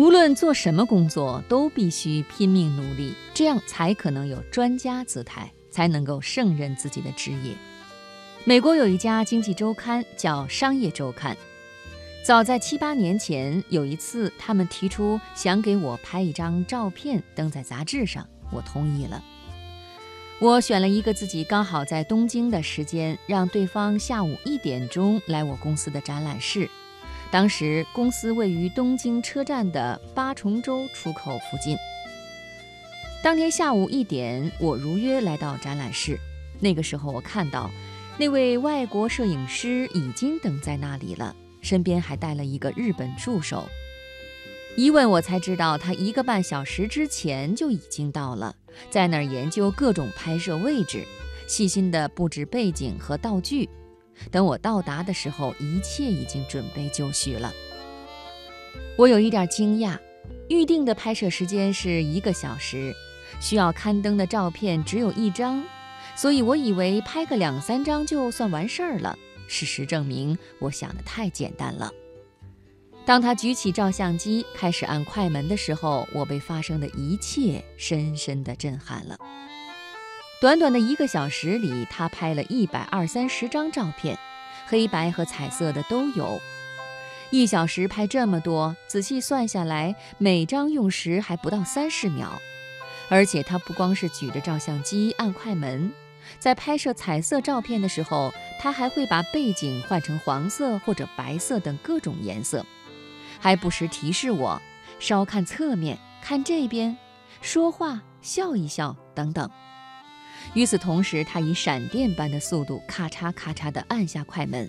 无论做什么工作，都必须拼命努力，这样才可能有专家姿态，才能够胜任自己的职业。美国有一家经济周刊叫《商业周刊》，早在七八年前，有一次他们提出想给我拍一张照片登在杂志上，我同意了。我选了一个自己刚好在东京的时间，让对方下午一点钟来我公司的展览室。当时公司位于东京车站的八重洲出口附近。当天下午一点，我如约来到展览室。那个时候，我看到那位外国摄影师已经等在那里了，身边还带了一个日本助手。一问，我才知道他一个半小时之前就已经到了。在那儿研究各种拍摄位置，细心地布置背景和道具。等我到达的时候，一切已经准备就绪了。我有一点惊讶，预定的拍摄时间是一个小时，需要刊登的照片只有一张，所以我以为拍个两三张就算完事儿了。事实证明，我想的太简单了。当他举起照相机开始按快门的时候，我被发生的一切深深地震撼了。短短的一个小时里，他拍了一百二三十张照片，黑白和彩色的都有。一小时拍这么多，仔细算下来，每张用时还不到三十秒。而且他不光是举着照相机按快门，在拍摄彩色照片的时候，他还会把背景换成黄色或者白色等各种颜色。还不时提示我，稍看侧面，看这边，说话，笑一笑，等等。与此同时，他以闪电般的速度，咔嚓咔嚓地按下快门，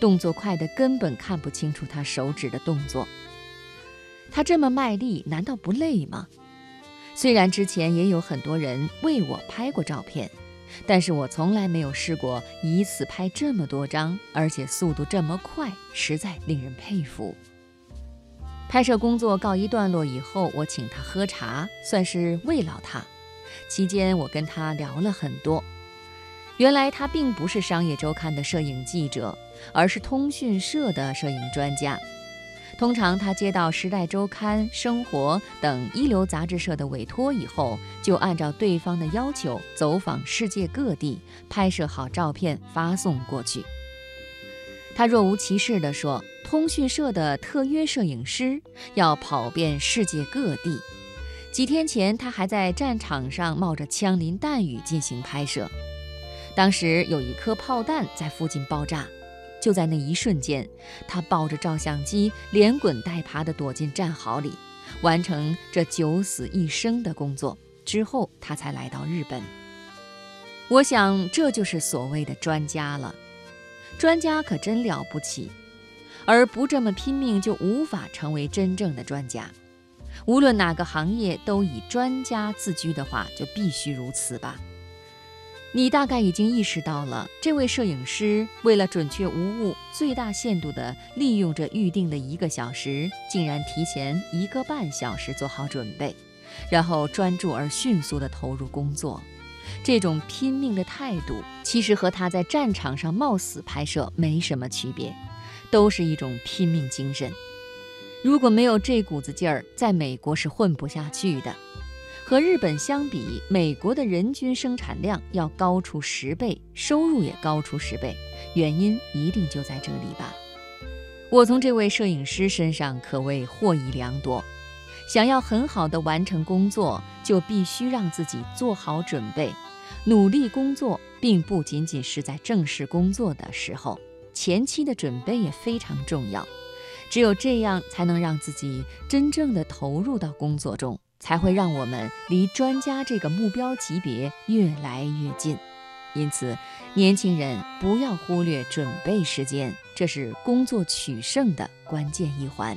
动作快得根本看不清楚他手指的动作。他这么卖力，难道不累吗？虽然之前也有很多人为我拍过照片，但是我从来没有试过一次拍这么多张，而且速度这么快，实在令人佩服。拍摄工作告一段落以后，我请他喝茶，算是慰劳他。期间，我跟他聊了很多。原来他并不是商业周刊的摄影记者，而是通讯社的摄影专家。通常他接到《时代周刊》《生活》等一流杂志社的委托以后，就按照对方的要求走访世界各地，拍摄好照片发送过去。他若无其事地说。通讯社的特约摄影师要跑遍世界各地。几天前，他还在战场上冒着枪林弹雨进行拍摄。当时有一颗炮弹在附近爆炸，就在那一瞬间，他抱着照相机连滚带爬地躲进战壕里，完成这九死一生的工作。之后，他才来到日本。我想，这就是所谓的专家了。专家可真了不起。而不这么拼命，就无法成为真正的专家。无论哪个行业都以专家自居的话，就必须如此吧。你大概已经意识到了，这位摄影师为了准确无误，最大限度地利用这预定的一个小时，竟然提前一个半小时做好准备，然后专注而迅速地投入工作。这种拼命的态度，其实和他在战场上冒死拍摄没什么区别。都是一种拼命精神。如果没有这股子劲儿，在美国是混不下去的。和日本相比，美国的人均生产量要高出十倍，收入也高出十倍，原因一定就在这里吧。我从这位摄影师身上可谓获益良多。想要很好的完成工作，就必须让自己做好准备，努力工作，并不仅仅是在正式工作的时候。前期的准备也非常重要，只有这样才能让自己真正的投入到工作中，才会让我们离专家这个目标级别越来越近。因此，年轻人不要忽略准备时间，这是工作取胜的关键一环。